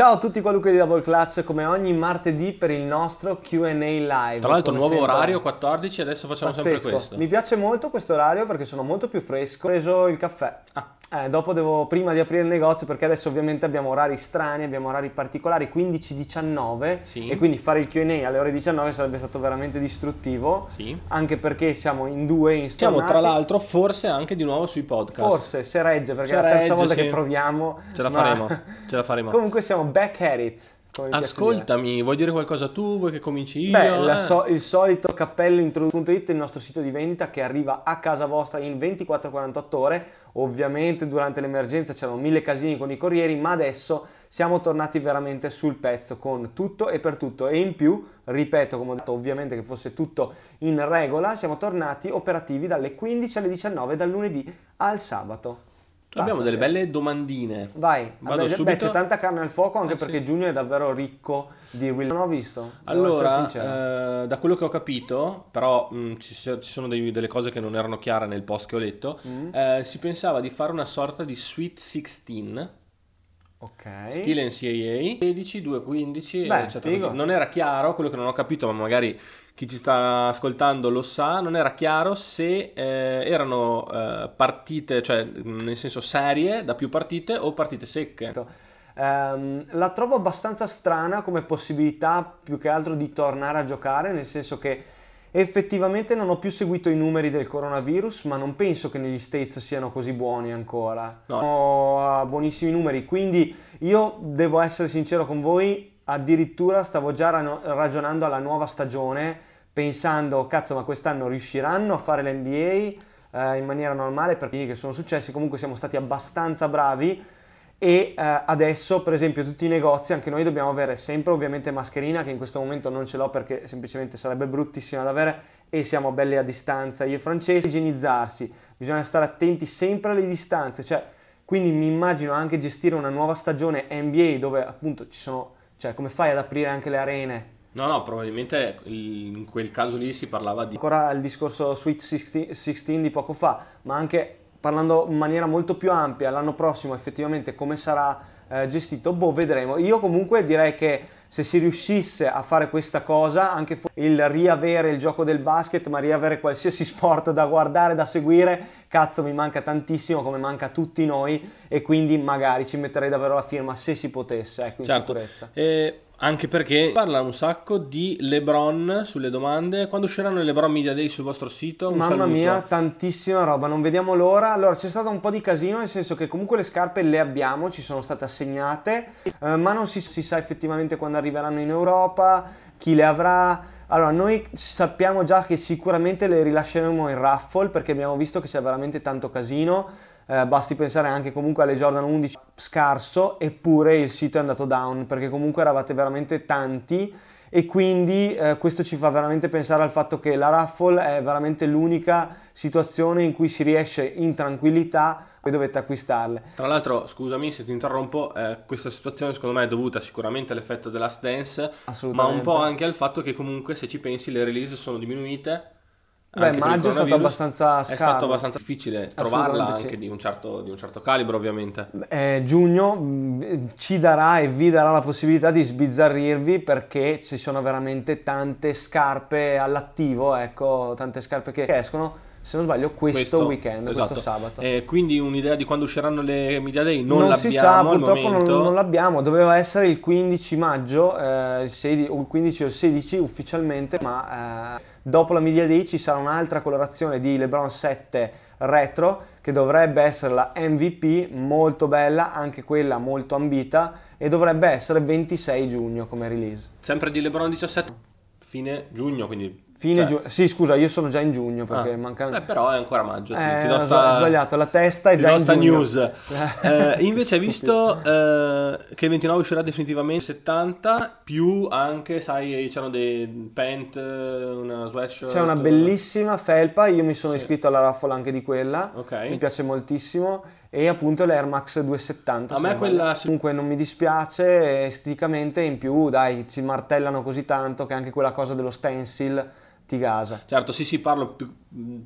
Ciao a tutti qualunque di Double Clutch, come ogni martedì per il nostro Q&A live. Tra l'altro nuovo sempre. orario 14 adesso facciamo sempre Pazzesco. questo. Mi piace molto questo orario perché sono molto più fresco. Ho preso il caffè. Ah. Eh, dopo devo, prima di aprire il negozio, perché adesso ovviamente abbiamo orari strani, abbiamo orari particolari, 15-19, Sì. e quindi fare il Q&A alle ore 19 sarebbe stato veramente distruttivo, Sì. anche perché siamo in due in Siamo tra l'altro forse anche di nuovo sui podcast. Forse, se regge, perché Se è la terza regge, volta sì. che proviamo. Ce la ma- faremo, ce la faremo. Comunque siamo back at it. come mi piace dire. Ascoltami, vuoi dire qualcosa tu? Vuoi che cominci io? Beh, Eh. so- il solito cappello introdu.it, il nostro sito di vendita che arriva a casa vostra in 24-48 ore. Ovviamente durante l'emergenza c'erano mille casini con i corrieri, ma adesso siamo tornati veramente sul pezzo con tutto e per tutto. E in più, ripeto, come ho detto, ovviamente che fosse tutto in regola, siamo tornati operativi dalle 15 alle 19, dal lunedì al sabato. Abbiamo Basta, delle eh. belle domandine. Vai, Vado beh, subito. c'è tanta carne al fuoco anche Eh, sì. perché giugno è davvero ricco di real. Non ho visto. Allora, eh, da quello che ho capito, però mh, ci, ci sono dei- delle cose che non erano chiare nel post che ho letto, Mm. eh, si pensava di fare una sorta di Sweet 16, ok. stile NCAA, 16, 2, 15, Beh. Non era chiaro, quello che non ho capito, ma magari chi ci sta ascoltando lo sa, non era chiaro se eh, erano eh, partite, cioè nel senso serie da più partite o partite secche. Ehm, la trovo abbastanza strana come possibilità più che altro di tornare a giocare, nel senso che effettivamente non ho più seguito i numeri del coronavirus, ma non penso che negli States siano così buoni ancora. No. Ho buonissimi numeri, quindi io devo essere sincero con voi, addirittura stavo già ragionando alla nuova stagione, pensando, cazzo, ma quest'anno riusciranno a fare l'NBA? eh, in maniera normale perché che sono successi comunque siamo stati abbastanza bravi e eh, adesso per esempio tutti i negozi anche noi dobbiamo avere sempre ovviamente mascherina che in questo momento non ce l'ho perché semplicemente sarebbe bruttissima da avere e siamo belli a distanza io e francesi igienizzarsi bisogna stare attenti sempre alle distanze cioè quindi mi immagino anche gestire una nuova stagione NBA dove appunto ci sono cioè come fai ad aprire anche le arene No, no, probabilmente il- in quel caso lì si parlava di... ancora il discorso Sweet 16, 16 di poco fa, ma anche parlando in maniera molto più ampia, l'anno prossimo effettivamente come sarà eh, gestito, boh, vedremo. Io comunque direi che se si riuscisse a fare questa cosa, anche il riavere il gioco del basket, ma riavere qualsiasi sport da guardare, da seguire, cazzo mi manca tantissimo come manca a tutti noi e quindi magari ci metterei davvero la firma se si potesse, ecco, in Certo, sicurezza. e anche perché parla un sacco di LeBron sulle domande. Quando usciranno i LeBron Media Day sul vostro sito? Un Mamma saluto. mia, tantissima roba, non vediamo l'ora. Allora, c'è stato un po' di casino, nel senso che comunque le scarpe le abbiamo, ci sono state assegnate, eh, ma non si, si sa effettivamente quando arriveranno in Europa, chi le avrà. Allora, noi sappiamo già che sicuramente le rilasceremo in raffle perché abbiamo visto che c'è veramente tanto casino. Eh, basti pensare anche comunque alle Jordan 11 scarso, eppure il sito è andato down perché comunque eravate veramente tanti e quindi eh, questo ci fa veramente pensare al fatto che la raffle è veramente l'unica situazione in cui si riesce in tranquillità e dovete acquistarle. Tra l'altro, scusami se ti interrompo, eh, questa situazione secondo me è dovuta sicuramente all'effetto della Dance, ma un po' anche al fatto che comunque se ci pensi le release sono diminuite. Beh, maggio è stato abbastanza È scarno. stato abbastanza difficile trovarla anche sì. di, un certo, di un certo calibro ovviamente. Eh, giugno mh, ci darà e vi darà la possibilità di sbizzarrirvi perché ci sono veramente tante scarpe all'attivo, ecco, tante scarpe che escono, se non sbaglio, questo, weekend, esatto. questo sabato. Eh, quindi un'idea di quando usciranno le Media Day non, l'abbiamo si sa, purtroppo non, non l'abbiamo, doveva essere il 15 maggio, eh, il, 16 o il 15 o il 16 ufficialmente, ma eh, dopo la Media Day ci sarà un'altra colorazione di LeBron 7 retro che dovrebbe essere la MVP, molto bella, anche quella molto ambita e dovrebbe essere 26 giugno come release. Sempre di LeBron 17, fine giugno, quindi... Fine cioè- giugno, sì scusa, io sono già in giugno perché Ah, manca... eh, però è ancora maggio, ti, Eh, ti do ho sta... sbagliato, la testa è Ti già do in sta giugno. news. Eh, invece hai visto eh, che il 29 uscirà definitivamente 70, più anche, sai, c'erano dei pant, una sweatshirt. C'è una bellissima felpa, io mi sono iscritto alla raffle anche di quella, Ok. mi piace moltissimo e appunto l'Air Max 270. A me quella-. Comunque non mi dispiace esteticamente, in più dai, ci martellano così tanto che anche quella cosa dello stencil ti gasa. Certo, sì, sì, parlo più,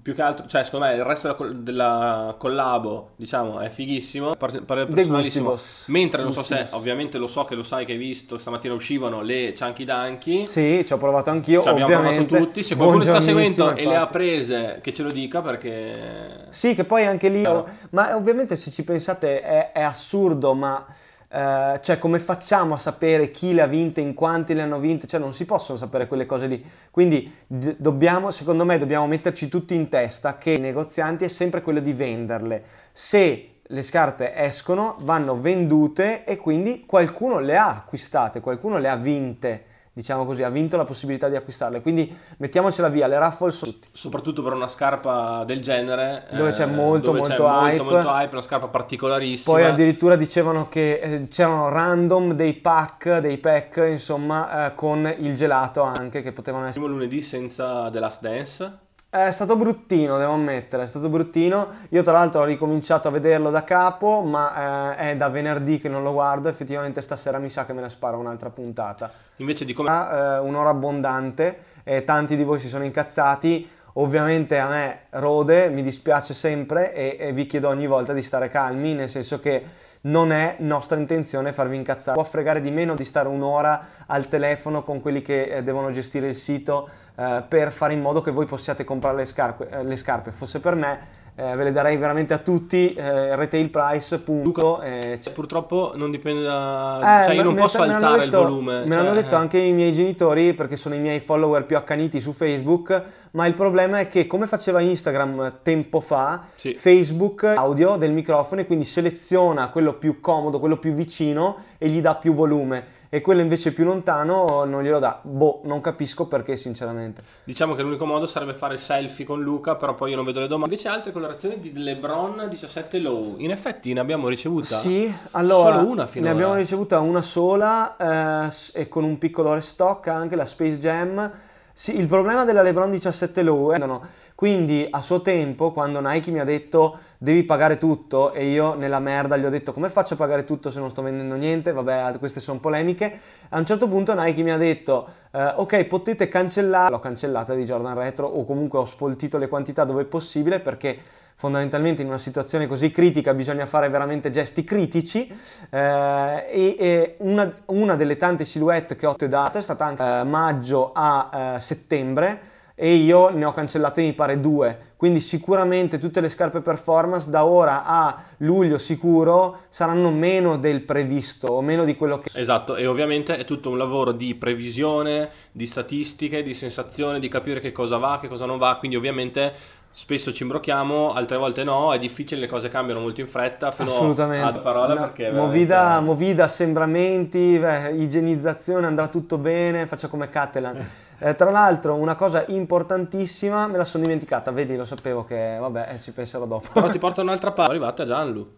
più che altro, cioè secondo me il resto della, della collabo, diciamo, è fighissimo, par- De personalissimo. gustibus. Mentre non so se, Gustibus. ovviamente lo so che lo sai che hai visto, stamattina uscivano le Chunky Danky. Sì, ci ho provato anch'io, Ci abbiamo provato tutti, se qualcuno sta seguendo e le ha infatti. prese, che ce lo dica perché... Sì, che poi anche lì, Chiaro. ma ovviamente se ci pensate è, è assurdo, ma eh, cioè come facciamo a sapere chi le ha vinte, in quanti le hanno vinte, cioè non si possono sapere quelle cose lì. Quindi dobbiamo, secondo me, dobbiamo metterci tutti in testa che i negozianti è sempre quello di venderle. Se le scarpe escono, vanno vendute e quindi qualcuno le ha acquistate, qualcuno le ha vinte. Diciamo così, ha vinto la possibilità di acquistarle. Quindi mettiamocela via, le raffle sono. Soprattutto per una scarpa del genere. Dove c'è molto, dove c'è molto hype. molto, molto hype, una scarpa particolarissima. Poi addirittura dicevano che eh, c'erano random dei pack, dei pack, insomma, eh, con il gelato anche che potevano essere. Primo lunedì senza The Last Dance. È stato bruttino, devo ammettere, è stato bruttino. Io tra l'altro ho ricominciato a vederlo da capo, ma eh, è da venerdì che non lo guardo. Effettivamente stasera mi sa che me ne sparo un'altra puntata. Invece di come... Eh, un'ora abbondante e tanti di voi si sono incazzati. Ovviamente a me rode, mi dispiace sempre e, e vi chiedo ogni volta di stare calmi, nel senso che non è nostra intenzione farvi incazzare. Può fregare di meno di stare un'ora al telefono con quelli che eh, devono gestire il sito eh, per fare in modo che voi possiate comprare le scarpe. eh, le scarpe. Fosse per me, eh, ve le darei veramente a tutti, eh, retail price, punto. eh, Cioè, Purtroppo non dipende da... eh, cioè io non posso me alzare detto- il volume. Me cioè, l'hanno detto anche i miei genitori perché sono i miei follower più accaniti su Facebook, ma il problema è che come faceva Instagram tempo fa, Sì. Facebook audio del microfono e quindi seleziona quello più comodo, quello più vicino e gli dà più volume e quello invece più lontano non glielo dà. Boh, non capisco perché sinceramente. Diciamo che l'unico modo sarebbe fare selfie con Luca, però poi io non vedo le domande. Invece altre colorazioni di LeBron 17 Low. In effetti ne abbiamo ricevuta Sì, allora solo una finora. ne abbiamo ricevuta una sola eh, e con un piccolo restock anche la Space Jam. Sì, il problema della LeBron 17 Low è no, quindi a suo tempo quando Nike mi ha detto devi pagare tutto e io nella merda gli ho detto come faccio a pagare tutto se non sto vendendo niente, vabbè queste sono polemiche, a un certo punto Nike mi ha detto eh, ok potete cancellare, l'ho cancellata di Jordan Retro o comunque ho sfoltito le quantità dove è possibile perché fondamentalmente in una situazione così critica bisogna fare veramente gesti critici eh, e, e una, una delle tante silhouette che ho dato è stata anche eh, maggio a eh, settembre e io ne ho cancellate mi pare due. Quindi sicuramente tutte le scarpe performance da ora a luglio sicuro saranno meno del previsto o meno di quello che Esatto, e ovviamente è tutto un lavoro di previsione, di statistiche, di sensazione, di capire che cosa va, che cosa non va, quindi ovviamente spesso ci imbrocchiamo, altre volte no, è difficile, le cose cambiano molto in fretta, fino Assolutamente. ad parola No, perché... movida, veramente- movida, assembramenti, beh, igienizzazione, andrà tutto bene, faccia come Catalan. Eh, tra l'altro, una cosa importantissima, me la sono dimenticata, vedi, lo sapevo che, vabbè, ci penserò dopo. Però ti porto un'altra parte, arrivata Gianlu.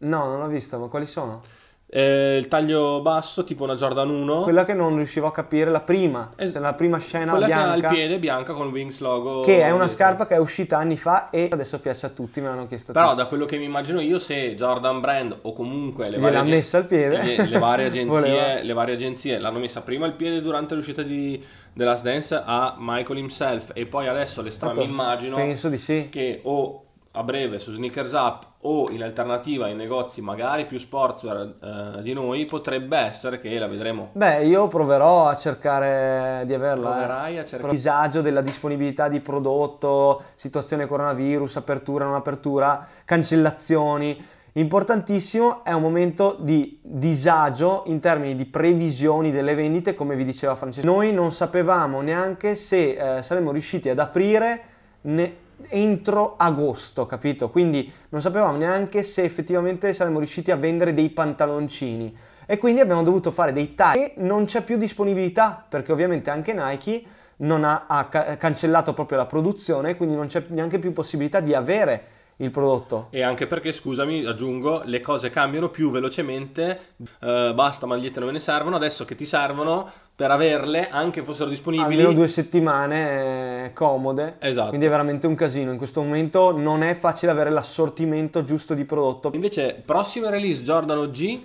No, non l'ho vista, ma quali sono? Eh, il taglio basso, tipo una Jordan 1, Quella che non riuscivo a capire, la prima, Es- cioè la prima scena quella che ha bianca, il piede bianca con Wings logo. che è una dietro. scarpa che è uscita anni fa e adesso piace a tutti, me l'hanno chiesto Però tutti. da quello che mi immagino io, se Jordan Brand o comunque le varie, agen- messa al piede. le- le varie agenzie, le varie agenzie l'hanno messa prima il piede durante l'uscita di The Last Dance a Michael himself e poi adesso le strame Tanto, immagino Penso di sì. che o a breve su Sneakers Up o in alternativa in negozi magari più sportswear eh, di noi potrebbe essere che la vedremo. Beh, io proverò a cercare di averla. eh. Proverai a cercare disagio della disponibilità di prodotto, situazione coronavirus, apertura, non apertura, cancellazioni. Importantissimo, è un momento di disagio in termini di previsioni delle vendite, come vi diceva Francesco. Noi non sapevamo neanche se eh, saremmo riusciti ad aprire ne- entro agosto, capito? Quindi non sapevamo neanche se effettivamente saremmo riusciti a vendere dei pantaloncini e quindi abbiamo dovuto fare dei tagli e non c'è più disponibilità perché ovviamente anche Nike non ha, ha ca- cancellato proprio la produzione quindi non c'è neanche più possibilità di avere il prodotto. E anche perché, scusami, aggiungo, le cose cambiano più velocemente, eh, basta magliette non me ne servono, adesso che ti servono, per averle, anche fossero disponibili, Almeno due settimane eh, comode, Esatto. quindi è veramente un casino. In questo momento non è facile avere l'assortimento giusto di prodotto. Invece, prossime release Jordan OG,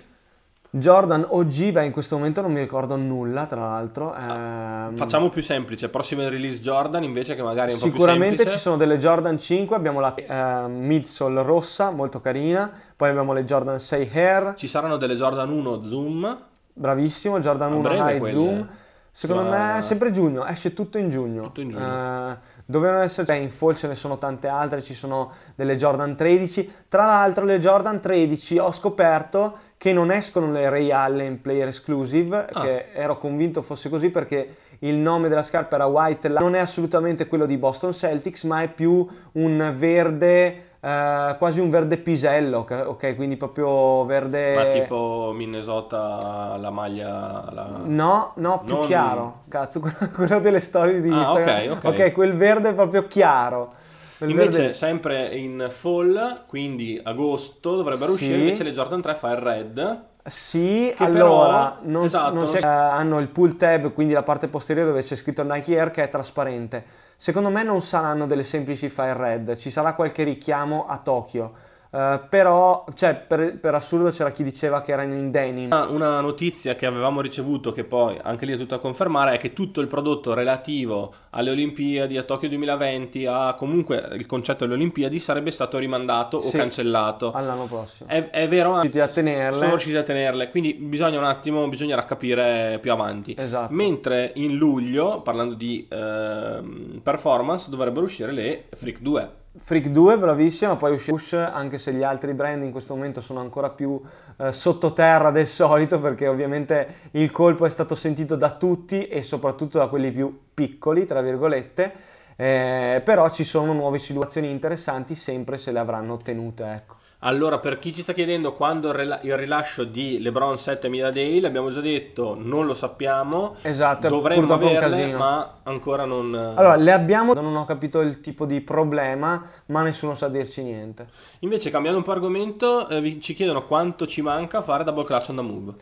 Jordan OG, beh in questo momento non mi ricordo nulla tra l'altro. Ehm, Facciamo più semplice, prossime release Jordan invece che magari è un po' più Sicuramente semplice. ci sono delle Jordan 5, abbiamo la eh, midsole rossa, molto carina, poi abbiamo le Jordan 6 Hair, Ci saranno delle Jordan 1 Zoom, bravissimo, Jordan A 1 breve High quelle. Zoom. Secondo Sulla- me sempre giugno, esce tutto in giugno. Tutto in giugno. Eh, dovevano essere, cioè, in fall ce ne sono tante altre, ci sono delle Jordan 13. Tra l'altro le Jordan 13 ho scoperto che non escono le Ray Allen Player Exclusive, Ah. che ero convinto fosse così perché il nome della scarpa era White, non è assolutamente quello di Boston Celtics, ma è più un verde, eh, quasi un verde pisello, ok? Quindi proprio verde... ma tipo Minnesota la maglia... La... No, no, più Non- chiaro. Cazzo, quello delle storie di Ah, Instagram. ok, ok. quel verde proprio chiaro. Quel Invece verde- sempre in fall, quindi agosto, dovrebbero Sì. uscire invece le Jordan 3 Fire Red. Sì, che allora però- non, esatto, non non si- si- eh, hanno il pull tab, quindi la parte posteriore dove c'è scritto Nike Air che è trasparente. Secondo me non saranno delle semplici Fire Red, ci sarà qualche richiamo a Tokyo. Eh, però, cioè, per, per assurdo c'era chi diceva che erano in denim. Una, una notizia che avevamo ricevuto, che poi anche lì è tutto a confermare, è che tutto il prodotto relativo alle Olimpiadi, a Tokyo 2020, a comunque il concetto delle Olimpiadi sarebbe stato rimandato Sì. o cancellato. All'anno prossimo. È, è vero, Riusciti a tenerle. sono riusciti a tenerle, quindi bisogna un attimo, bisognerà capire più avanti. Esatto. Mentre in luglio, parlando di ehm, performance, dovrebbero uscire le Freak 2. Freak 2 bravissima, poi uscì Push, anche se gli altri brand in questo momento sono ancora più eh, sottoterra del solito perché ovviamente il colpo è stato sentito da tutti e soprattutto da quelli più piccoli, tra virgolette, eh, però ci sono nuove situazioni interessanti sempre se le avranno ottenute, ecco. Allora, per chi ci sta chiedendo quando il rilascio di LeBron 7 Media Day, l'abbiamo già detto, non lo sappiamo. Esatto, Dovremmo averle, ma ancora non... Allora, le abbiamo, non ho capito il tipo di problema, ma nessuno sa dirci niente. Invece, cambiando un po' argomento, eh, ci chiedono quanto ci manca fare double clutch on the move.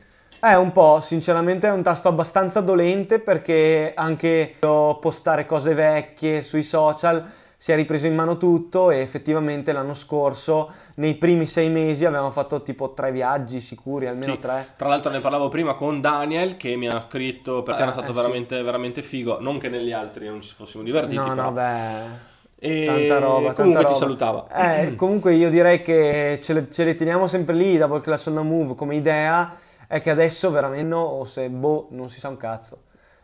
Eh, un po', sinceramente è un tasto abbastanza dolente perché anche postare cose vecchie sui social si è ripreso in mano tutto e effettivamente l'anno scorso, nei primi sei mesi, avevamo fatto tipo tre viaggi sicuri, almeno Sì. tre. Tra l'altro ne parlavo prima con Daniel che mi ha scritto perché Eh, era stato eh, sì. veramente, veramente figo. Non che negli altri non ci fossimo divertiti, No, però. no, beh, E tanta roba. comunque tanta ti roba. salutava. Eh, comunque io direi che ce le, ce le teniamo sempre lì, Double Clash on the Move, come idea, è che adesso veramente no, o se boh, non si sa un cazzo.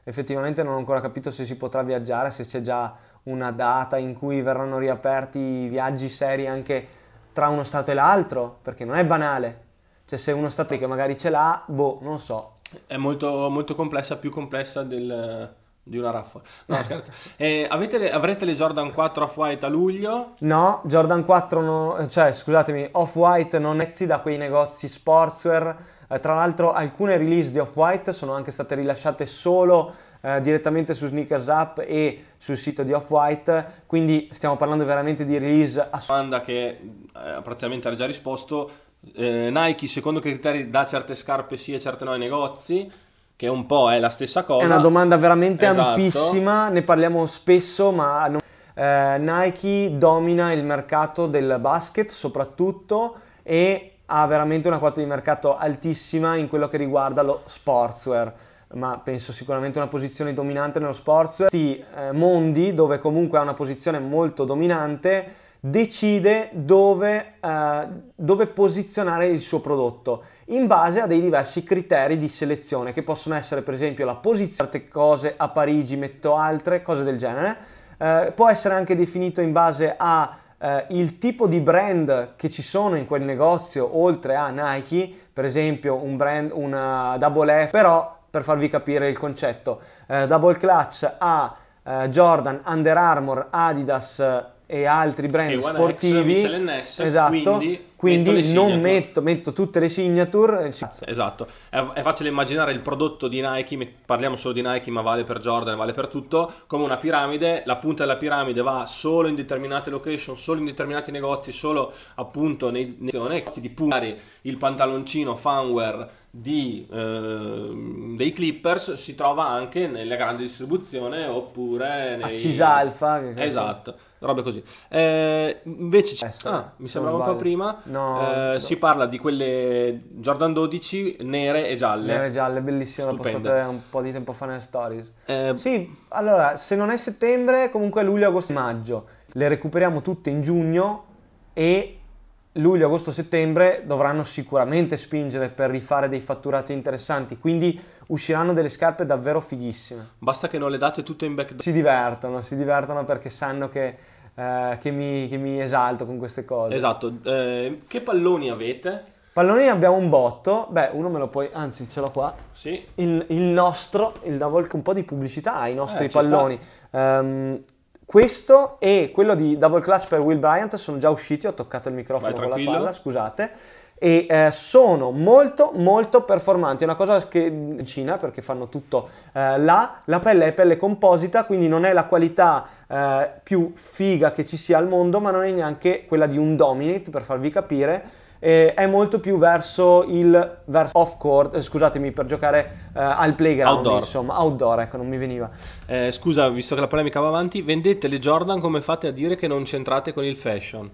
Effettivamente non ho ancora capito se si potrà viaggiare, se c'è già una data in cui verranno riaperti i viaggi seri anche tra uno stato e l'altro, perché non è banale. Cioè se uno stato che magari ce l'ha, boh, non so. È molto, molto complessa, più complessa del- di una raffa. No, scherzo. Eh, avete avrete le Jordan 4 Off-White a luglio? No, Jordan 4, no- cioè scusatemi, Off-White non ezzi da quei negozi sportswear. Eh, tra l'altro alcune release di Off-White sono anche state rilasciate solo eh, direttamente su Sneakers Up e sul sito di Off-White, quindi stiamo parlando veramente di release assolutamente Domanda che eh, praticamente era già risposto. Eh, Nike, secondo che criteri dà certe scarpe sì e certe no ai negozi? Che un po' è la stessa cosa. È una domanda veramente Esatto. ampissima, ne parliamo spesso, ma non- eh, Nike domina il mercato del basket soprattutto e ha veramente una quota di mercato altissima in quello che riguarda lo sportswear, ma penso sicuramente una posizione dominante nello sportswear. Questi eh, mondi dove comunque ha una posizione molto dominante decide dove, eh, dove posizionare il suo prodotto in base a dei diversi criteri di selezione che possono essere per esempio la posizione certe cose a Parigi metto altre cose del genere Eh, può essere anche definito in base a eh, il tipo di brand che ci sono in quel negozio oltre a Nike per esempio un brand una Double F però per farvi capire il concetto. Eh, Double Clutch ha eh, Jordan, Under Armour, Adidas eh, e altri brand E X sportivi. l'NS, esatto. quindi quindi metto non metto, metto tutte le signature. Eh. Esatto, è, è facile immaginare il prodotto di Nike, parliamo solo di Nike ma vale per Jordan, vale per tutto, come una piramide, la punta della piramide va solo in determinate location, solo in determinati negozi, solo appunto nei nei negozi di puntare il pantaloncino fanwear di, ehm, dei Clippers si trova anche nella grande distribuzione oppure a nei... Cisalfa Esatto, robe così. Eh, invece, Adesso, ah, mi se sembrava un po' prima, No, eh, si parla di quelle Jordan 12 nere e gialle. Nere e gialle, bellissime, l'ho postate un po' di tempo fa nelle stories. Eh, Sì, allora, se non è settembre, comunque luglio, agosto, maggio. Le recuperiamo tutte in giugno e luglio, agosto, settembre dovranno sicuramente spingere per rifare dei fatturati interessanti, quindi usciranno delle scarpe davvero fighissime. Basta che non le date tutte in back Si divertono, si divertono perché sanno che, eh, che mi, che mi esalto con queste cose. Esatto. Eh, che palloni avete? Palloni abbiamo un botto, beh, uno me lo puoi, anzi ce l'ho qua. Sì. Il, il nostro, il double, un po' di pubblicità ai nostri Eh, palloni. Ehm, questo e quello di Double Clutch per Will Bryant sono già usciti, ho toccato il microfono Vai, con la palla, scusate. E eh, sono molto molto performanti, è una cosa che in Cina perché fanno tutto eh, là, la pelle è pelle composita, quindi non è la qualità eh, più figa che ci sia al mondo, ma non è neanche quella di un Dominate per farvi capire, eh, è molto più verso il verso off court, eh, scusatemi, per giocare eh, al playground, Outdoor. insomma, outdoor, ecco, non mi veniva. Eh, scusa, visto che la polemica va avanti, vendete le Jordan come fate a dire che non c'entrate con il fashion?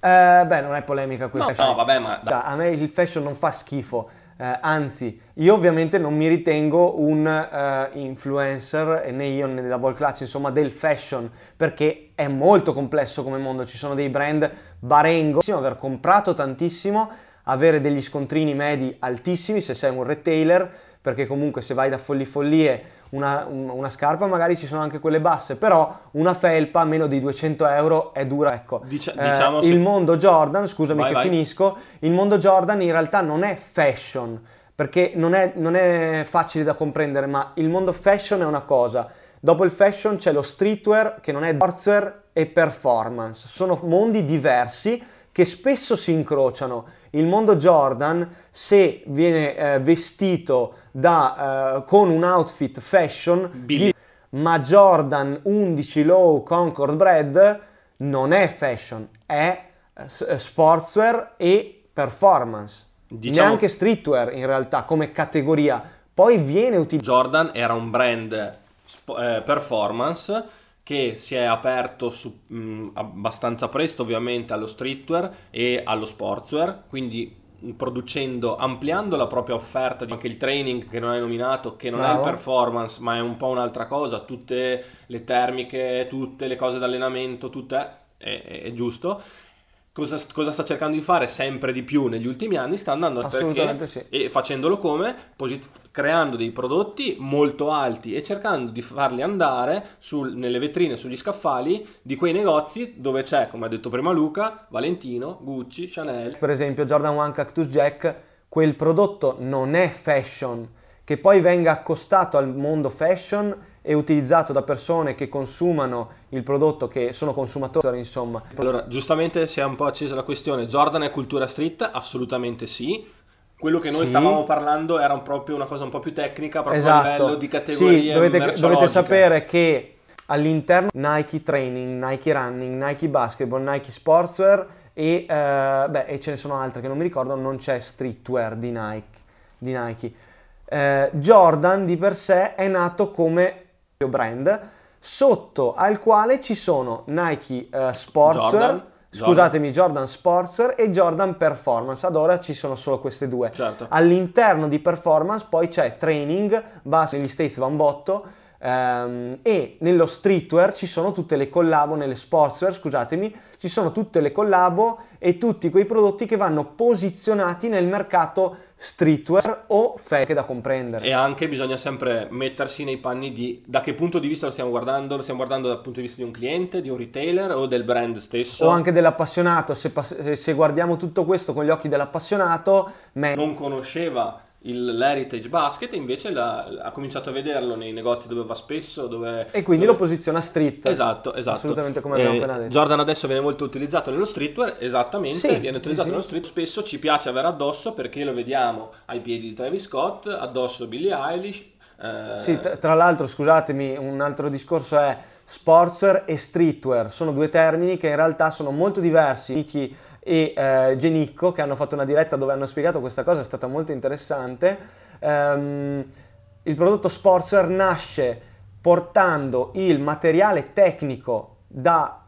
Eh, beh, non è polemica questa. No, no, vabbè, ma- A me il fashion non fa schifo. Eh, anzi, io ovviamente non mi ritengo un eh, influencer, né io né Double Clutch, insomma, del fashion, perché è molto complesso come mondo. Ci sono dei brand barengo, aver comprato tantissimo, avere degli scontrini medi altissimi se sei un retailer, perché comunque se vai da folli follie una, un- una scarpa magari ci sono anche quelle basse, però una felpa a meno di 200 euro è dura, ecco. Dicia- Eh, diciamo se- il mondo Jordan, scusami Vai, che vai. finisco, il mondo Jordan in realtà non è fashion, perché non è, non è facile da comprendere, ma il mondo fashion è una cosa, dopo il fashion c'è lo streetwear che non è sportswear e performance, sono mondi diversi che spesso si incrociano. Il mondo Jordan, se viene eh, vestito da, eh, con un outfit fashion, Billy. ma Jordan 11 Low Concord Bread non è fashion, è eh, eh, sportswear e performance. Diciamo- Neanche streetwear in realtà come categoria. Poi viene utilizzato Jordan era un brand sp- eh, performance che si è aperto su- mh, abbastanza presto ovviamente allo streetwear e allo sportswear, quindi mh, producendo, ampliando la propria offerta, anche il training che non hai nominato, che non è il Bravo. performance ma è un po' un'altra cosa, tutte le termiche, tutte le cose d'allenamento, tutte, è, è- è giusto. Cosa, cosa sta cercando di fare sempre di più negli ultimi anni? Sta andando perché Assolutamente sì. e facendolo come? Posit- creando dei prodotti molto alti e cercando di farli andare sul- nelle vetrine, sugli scaffali di quei negozi dove c'è, come ha detto prima Luca, Valentino, Gucci, Chanel. per esempio Jordan 1 Cactus Jack, quel prodotto non è fashion, che poi venga accostato al mondo fashion e utilizzato da persone che consumano il prodotto, che sono consumatori, insomma. Allora, giustamente si è un po' accesa la questione, Jordan è cultura street? Assolutamente sì. Quello che noi Sì. stavamo parlando era un- proprio una cosa un po' più tecnica, proprio a Esatto. livello di categorie Sì, dovete, dovete sapere che all'interno Nike Training, Nike Running, Nike Basketball, Nike Sportswear e, eh, beh, e ce ne sono altre che non mi ricordo, non c'è streetwear di Nike. Di Nike. Eh, Jordan di per sé è nato come brand sotto al quale ci sono Nike eh, Sportswear, Jordan, scusatemi, Jordan Sportswear e Jordan Performance. Ad ora ci sono solo queste due. Certo. All'interno di performance poi c'è training, base negli States va un botto, ehm, e nello streetwear ci sono tutte le collabo, nelle sportswear scusatemi, ci sono tutte le collabo e tutti quei prodotti che vanno posizionati nel mercato streetwear o fake da comprendere. E anche bisogna sempre mettersi nei panni di da che punto di vista lo stiamo guardando, lo stiamo guardando dal punto di vista di un cliente, di un retailer o del brand stesso. O anche dell'appassionato, se, se guardiamo tutto questo con gli occhi dell'appassionato, me- non conosceva il- l'heritage basket invece ha cominciato a vederlo nei negozi dove va spesso, dove... e quindi dove- lo posiziona street. Esatto, esatto. Assolutamente come abbiamo Eh, appena detto. Jordan adesso viene molto utilizzato nello streetwear, esattamente, Sì, viene utilizzato sì. nello street, spesso ci piace avere addosso perché lo vediamo ai piedi di Travis Scott, addosso Billie Eilish. eh, Sì, tra, tra l'altro, scusatemi, un altro discorso è sportswear e streetwear. Sono due termini che in realtà sono molto diversi. Niki e eh, Genicco, che hanno fatto una diretta dove hanno spiegato questa cosa, è stata molto interessante. Ehm, il prodotto sportswear nasce portando il materiale tecnico da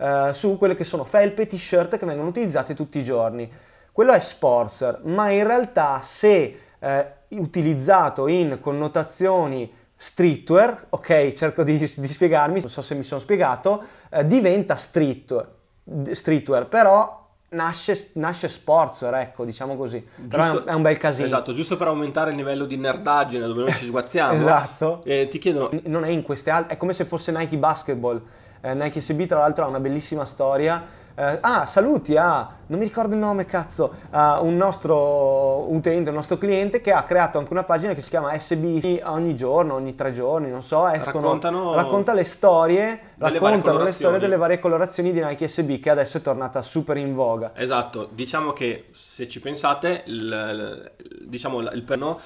eh, su quelle che sono felpe e t-shirt che vengono utilizzate tutti i giorni. Quello è sportswear, ma in realtà se eh, utilizzato in connotazioni streetwear, ok, cerco di, di, spiegarmi, non so se mi sono spiegato, eh, diventa street, streetwear, però nasce, nasce sportswear, ecco, diciamo così. Però giusto, è un bel casino. Esatto, giusto per aumentare il livello di nerdaggine dove noi ci sguazziamo. esatto. Eh, ti chiedono... Non è in queste altre, è come se fosse Nike Basketball. Eh, Nike SB tra l'altro ha una bellissima storia eh, ah, saluti a, non mi ricordo il nome, cazzo, a un nostro utente, un nostro cliente che ha creato anche una pagina che si chiama SB ogni giorno, ogni tre giorni, non so, escono, Raccontano racconta le storie, raccontano le storie delle varie colorazioni di Nike SB che adesso è tornata super in voga. Esatto, diciamo che se ci pensate, il, diciamo il perno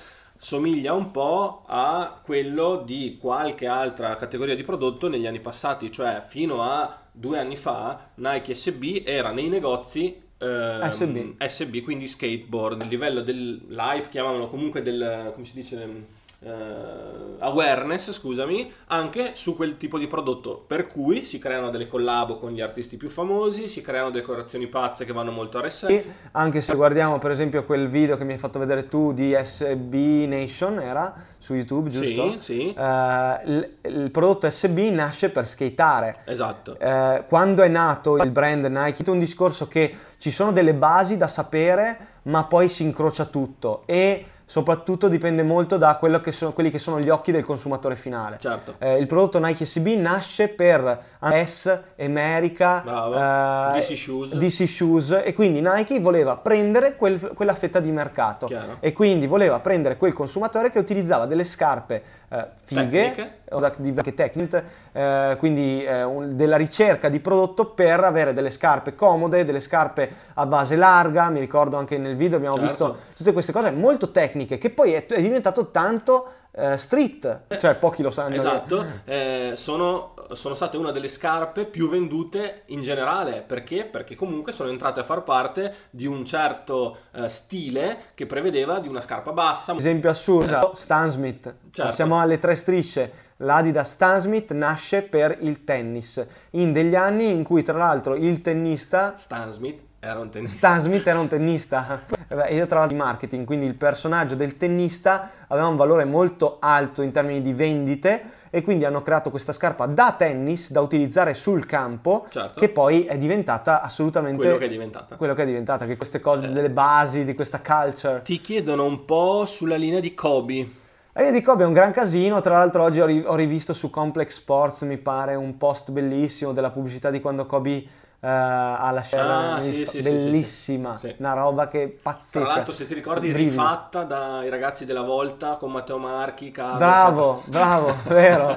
somiglia un po' a quello di qualche altra categoria di prodotto negli anni passati, cioè fino a due anni fa Nike SB era nei negozi ehm, SB. SB, quindi skateboard, il livello dell'hype, chiamavano comunque del, come si dice, uh, awareness, scusami, anche su quel tipo di prodotto. Per cui si creano delle collabo con gli artisti più famosi, si creano decorazioni pazze che vanno molto a RSS. Anche se guardiamo per esempio quel video che mi hai fatto vedere tu di SB Nation, era su YouTube, giusto? Sì, sì. Uh, il, il, prodotto SB nasce per skateare. Esatto. Uh, quando è nato il brand Nike, è un discorso che ci sono delle basi da sapere, ma poi si incrocia tutto e soprattutto dipende molto da che sono, quelli che sono gli occhi del consumatore finale. Certo. Eh, il prodotto Nike SB nasce per S, America, eh, DC, Shoes. DC Shoes e quindi Nike voleva prendere quel, quella fetta di mercato Chiaro. e quindi voleva prendere quel consumatore che utilizzava delle scarpe eh, fighe o da, di vecchie tecniche, eh, quindi eh, un, della ricerca di prodotto per avere delle scarpe comode, delle scarpe a base larga, mi ricordo anche nel video abbiamo certo. visto tutte queste cose molto tecniche che poi è, è diventato tanto uh, street, eh, cioè pochi lo sanno. Esatto, eh, sono, sono, state una delle scarpe più vendute in generale, perché? Perché comunque sono entrate a far parte di un certo uh, stile che prevedeva di una scarpa bassa. Esempio assurdo, Stan Smith, certo. passiamo alle tre strisce. L'Adidas Stan Smith nasce per il tennis, in degli anni in cui tra l'altro il tennista... Stan Smith era un tennista. Stan Smith era un tennista. Io tra l'altro di marketing, quindi il personaggio del tennista aveva un valore molto alto in termini di vendite e quindi hanno creato questa scarpa da tennis da utilizzare sul campo certo. che poi è diventata assolutamente quello che è diventata. Quello che è diventata, che queste cose, eh. delle basi di questa culture. Ti chiedono un po' sulla linea di Kobe. La linea di Kobe è un gran casino, tra l'altro oggi ho rivisto su Complex Sports, mi pare, un post bellissimo della pubblicità di quando Kobe uh, alla scena ah, sì, sì, bellissima, sì, una roba che pazzesca. Tra l'altro, se ti ricordi, Brividi. rifatta dai ragazzi della Volta con Matteo Marchi, Carlo, Bravo, bravo, vero,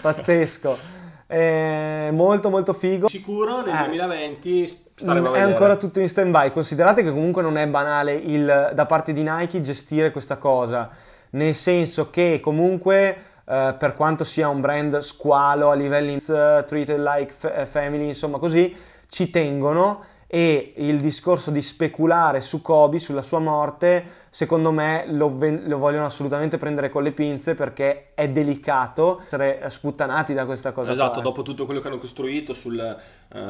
pazzesco. È molto molto figo. Sicuro nel eh, 2020 staremo È ancora tutto in stand by. Considerate che comunque non è banale il, da parte di Nike gestire questa cosa, nel senso che comunque Uh, per quanto sia un brand squalo a livelli uh, treated like f- family, insomma così, ci tengono e il discorso di speculare su Kobe, sulla sua morte, secondo me lo, ven- lo, vogliono assolutamente prendere con le pinze perché è delicato essere sputtanati da questa cosa. Esatto, qua. dopo tutto quello che hanno costruito sul eh,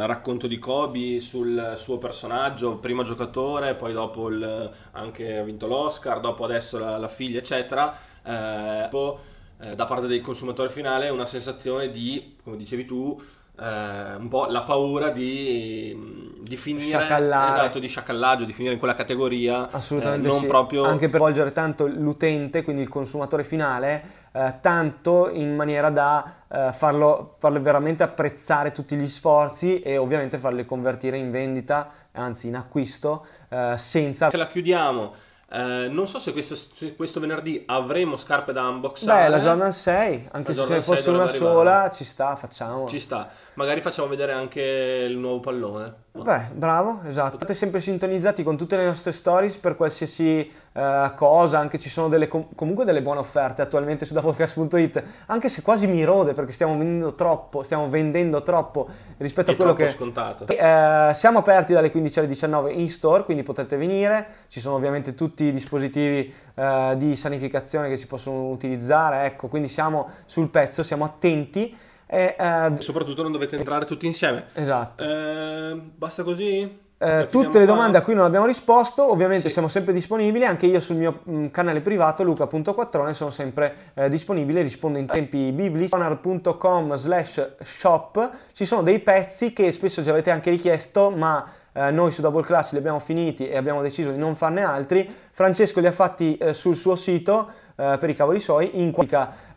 racconto di Kobe, sul suo personaggio, prima giocatore, poi dopo il, anche ha vinto l'Oscar, dopo adesso la, la figlia, eccetera. Eh, dopo, eh, da parte del consumatore finale una sensazione di, come dicevi tu, eh, un po' la paura di, di finire esatto, di sciacallaggio, di finire in quella categoria. Assolutamente eh, non sì. proprio... Anche per volgere tanto l'utente, quindi il consumatore finale, eh, tanto in maniera da eh, farlo, farlo, veramente apprezzare tutti gli sforzi e ovviamente farli convertire in vendita, anzi in acquisto, eh, senza... Che la chiudiamo eh, non so se questo, se questo, venerdì avremo scarpe da unboxare. Beh, la Jordan 6, anche se se fosse una sola, ci sta, facciamo. Ci sta. Magari facciamo vedere anche il nuovo pallone. Beh, bravo, esatto. State sempre sintonizzati con tutte le nostre stories per qualsiasi uh, cosa, anche ci sono delle, comunque delle buone offerte attualmente su dapodcast.it, anche se quasi mi rode perché stiamo vendendo troppo, stiamo vendendo troppo rispetto È a quello che... scontato. Uh, siamo aperti dalle 15 alle 19 in store, quindi potete venire, ci sono ovviamente tutti i dispositivi uh, di sanificazione che si possono utilizzare, ecco, quindi siamo sul pezzo, siamo attenti E, eh, Soprattutto non dovete entrare tutti insieme. esatto. Eh, basta così? Eh, tutte le domande a cui non abbiamo risposto, ovviamente Sì. siamo sempre disponibili, anche io sul mio mh, canale privato luca.quattrone sono sempre eh, disponibile, rispondo in tempi biblici, honor.com slash shop, ci sono dei pezzi che spesso ci avete anche richiesto, ma eh, noi su Double Class li abbiamo finiti e abbiamo deciso di non farne altri, Francesco li ha fatti eh, sul suo sito, eh, per i cavoli suoi, in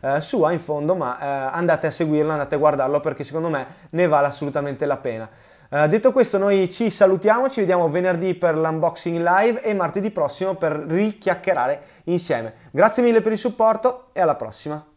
eh, sua in fondo, ma andate a seguirlo, andate a guardarlo perché secondo me ne vale assolutamente la pena. Eh, detto questo, noi ci salutiamo, ci vediamo venerdì per l'unboxing live e martedì prossimo per richiacchierare insieme. Grazie mille per il supporto e alla prossima.